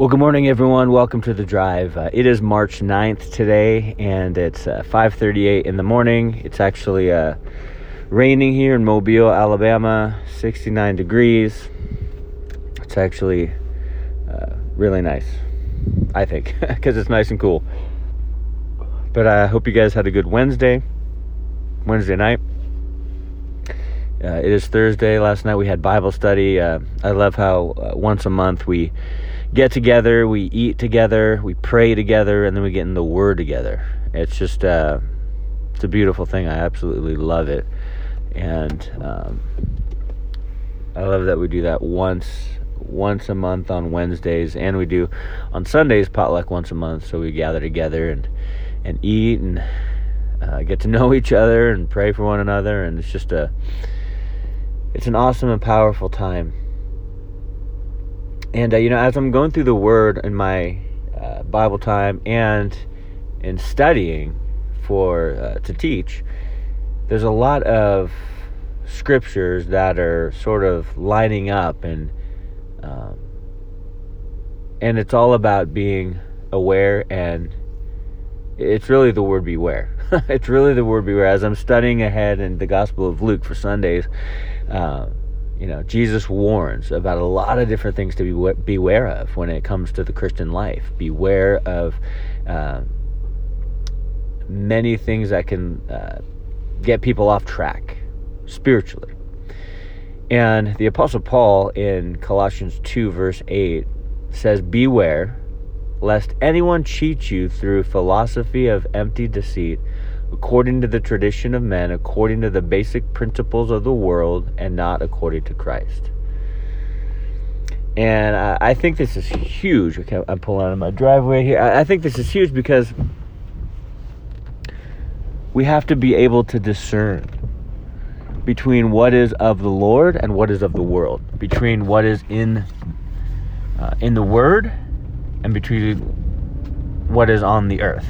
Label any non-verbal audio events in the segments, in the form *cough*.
Well, good morning, everyone. Welcome to the drive. Uh, it is March 9th today, and it's uh, 5:38 in the morning. It's actually uh, raining here in Mobile, Alabama. 69 degrees. It's actually uh, really nice, I think, *laughs* because it's nice and cool. But I hope you guys had a good Wednesday, Wednesday night. Uh, it is Thursday. Last night we had Bible study. Uh, I love how once a month we get together, we eat together, we pray together, and then we get in the Word together. It's just uh, it's a beautiful thing. I absolutely love it, and um, I love that we do that once once a month on Wednesdays, and we do on Sundays potluck once a month. So we gather together and and eat and uh, get to know each other and pray for one another, and it's just a it's an awesome and powerful time and uh, you know, as I'm going through the Word in my uh, Bible time and in studying for uh, to teach, there's a lot of scriptures that are sort of lining up, and um, and it's all about being aware, and it's really the word beware. *laughs* it's really the word beware. As I'm studying ahead in the Gospel of Luke for Sundays. Uh, you know, Jesus warns about a lot of different things to be beware of when it comes to the Christian life. Beware of uh, many things that can uh, get people off track spiritually. And the Apostle Paul in Colossians 2, verse 8 says, Beware lest anyone cheat you through philosophy of empty deceit according to the tradition of men, according to the basic principles of the world, and not according to Christ. And I, think this is huge. Okay, I'm pulling out of my driveway here. I, I think this is huge because we have to be able to discern between what is of the Lord and what is of the world, between what is in uh, in the Word and between what is on the earth.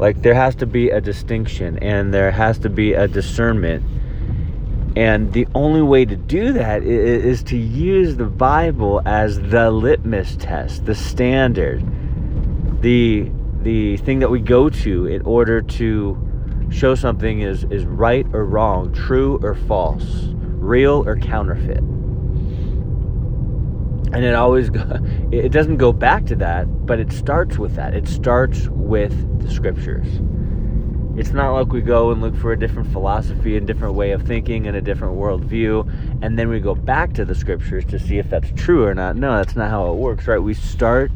Like there has to be a distinction and there has to be a discernment. And the only way to do that is, to use the Bible as the litmus test, the standard, the the thing that we go to in order to show something is is right or wrong, true or false, real or counterfeit and it always go, *laughs* it doesn't go back to that but it starts with that. It starts with the scriptures. It's not like we go and look for a different philosophy and different way of thinking and a different worldview and then we go back to the scriptures to see if that's true or not. No that's not how it works right? We start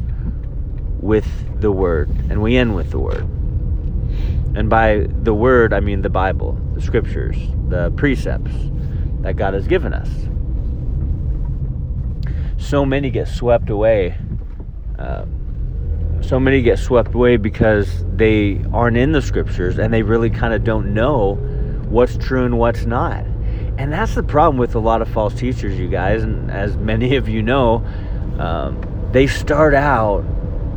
with the word and we end with the word. And by the word i mean the bible the scriptures the precepts that god has given us so many get swept away. Uh, so many get swept away because they aren't in the scriptures and they really kind of don't know what's true and what's not. And that's the problem with a lot of false teachers, you guys. And as many of you know, um, they start out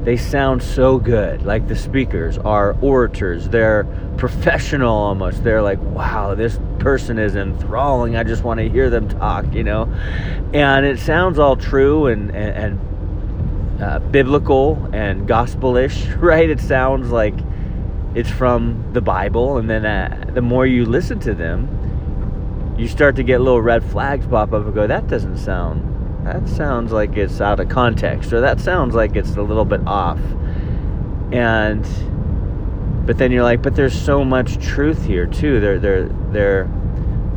they sound so good. Like the speakers are orators, they're professional almost. They're like, wow, this person is enthralling. I just want to hear them talk, you know? And it sounds all true and, and, and uh, biblical and gospelish, *laughs* right? It sounds like it's from the Bible. And then uh, the more you listen to them, you start to get little red flags pop up and go, that doesn't sound that sounds like it's out of context or that sounds like it's a little bit off. And but then you're like but there's so much truth here too. They're they're they're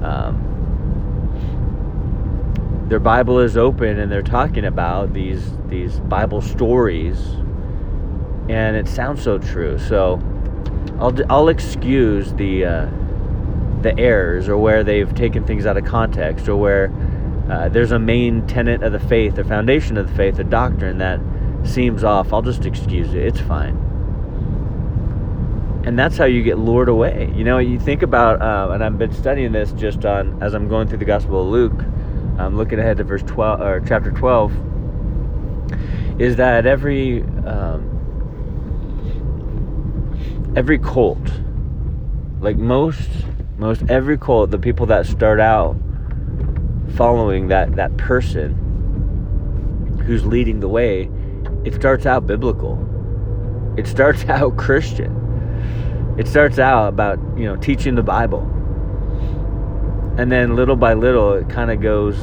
um, their bible is open and they're talking about these these bible stories and it sounds so true. So i'll i'll excuse the uh, the errors or where they've taken things out of context or where uh, there's a main tenet of the faith, a foundation of the faith, a doctrine that seems off, I'll just excuse it. It's fine. And that's how you get lured away. You know, you think about, uh, and I've been studying this just on as I'm going through the Gospel of Luke. I'm looking ahead to verse 12 or chapter 12. Is that every um, every cult, like most most every cult, the people that start out following that that person who's leading the way it starts out biblical. It starts *laughs* out Christian. It starts out about, you know, teaching the Bible. And then little by little, it kind of goes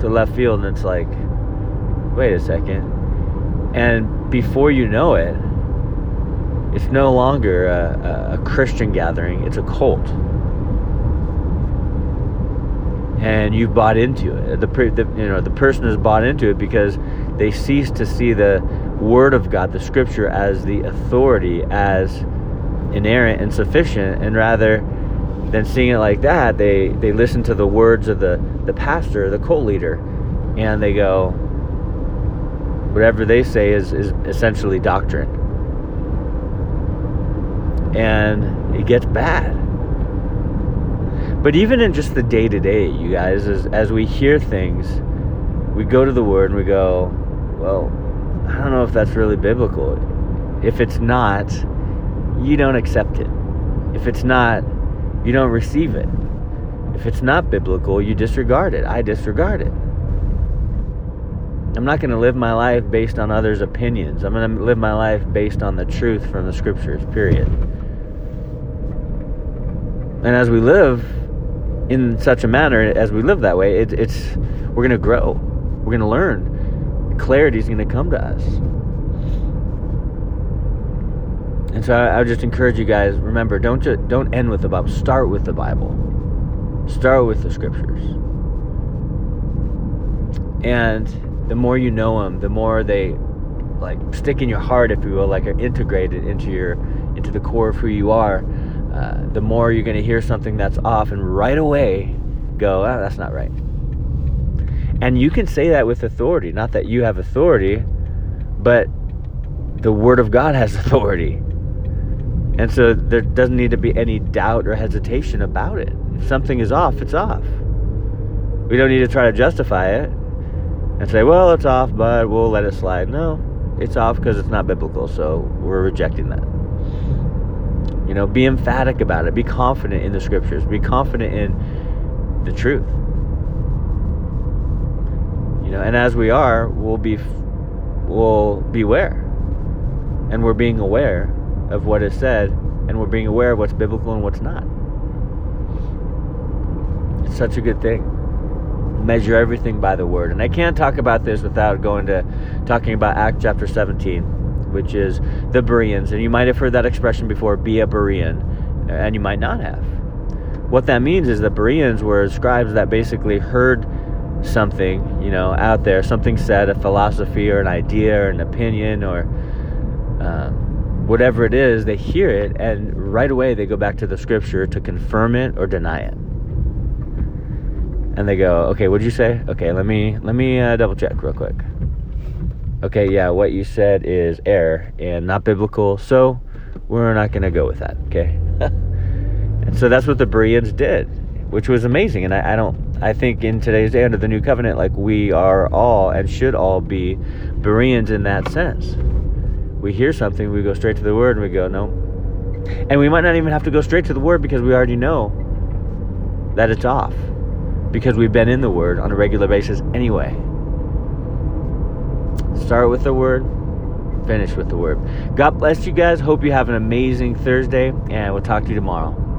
to left field, and it's like, wait a second. And before you know it, it's no longer a, a Christian gathering, it's a cult. And you've bought into it. The, the, you know the person has bought into it because they cease to see the Word of God, the Scripture, as the authority, as inerrant and sufficient, and rather than seeing it like that, they they listen to the words of the the pastor, the cult leader, and they go, whatever they say is is essentially doctrine and it gets bad. But even in just the day to day, you guys, as, as we hear things, we go to the Word and we go, well, I don't know if that's really biblical. If it's not, you don't accept it. If it's not, you don't receive it. If it's not biblical, you disregard it. I disregard it. I'm not going to live my life based on others' opinions. I'm going to live my life based on the truth from the scriptures, period. And as we live in such a manner, as we live that way, it, it's we're to grow. We're to learn. Clarity is to come to us. And so I, I would just encourage you guys. Remember, don't just don't end with the Bible. Start with the Bible. Start with the Scriptures. And the more you know them, the more they like stick in your heart, if you will, like are integrated into your into the core of who you are uh, the more you're going to hear something that's off and right away go, oh, that's not right. And you can say that with authority. Not that you have authority, but the Word of God has *laughs* authority. And so there doesn't need to be any doubt or hesitation about it. If something is off, it's off. We don't need to try to justify it and say, well, it's off, but we'll let it slide. No, it's off because it's not biblical, so we're rejecting that. You know, be emphatic about it. Be confident in the scriptures. Be confident in the truth. You know, and as we are, we'll be we'll beware. And we're being aware of what is said and we're being aware of what's biblical and what's not. It's such a good thing. Measure everything by the word. And I can't talk about this without going to talking about Acts chapter 17 which is the Bereans. And you might have heard that expression before, be a Berean, and you might not have. What that means is the Bereans were scribes that basically heard something, you know, out there, something said, a philosophy or an idea or an opinion or um, whatever it is, they hear it and right away they go back to the scripture to confirm it or deny it. And they go, okay, what'd you say? Okay, let me let me uh, double check real quick okay, yeah, what you said is error and not biblical, so we're not going to go with that, okay? *laughs* and so that's what the Bereans did, which was amazing. And I, I, don't, I think in today's day under the new covenant, like we are all and should all be Bereans in that sense. We hear something, we go straight to the word, and we go, no. And we might not even have to go straight to the word because we already know that it's off because we've been in the word on a regular basis anyway. Start with the word, finish with the word. God bless you guys. Hope you have an amazing Thursday, and we'll talk to you tomorrow.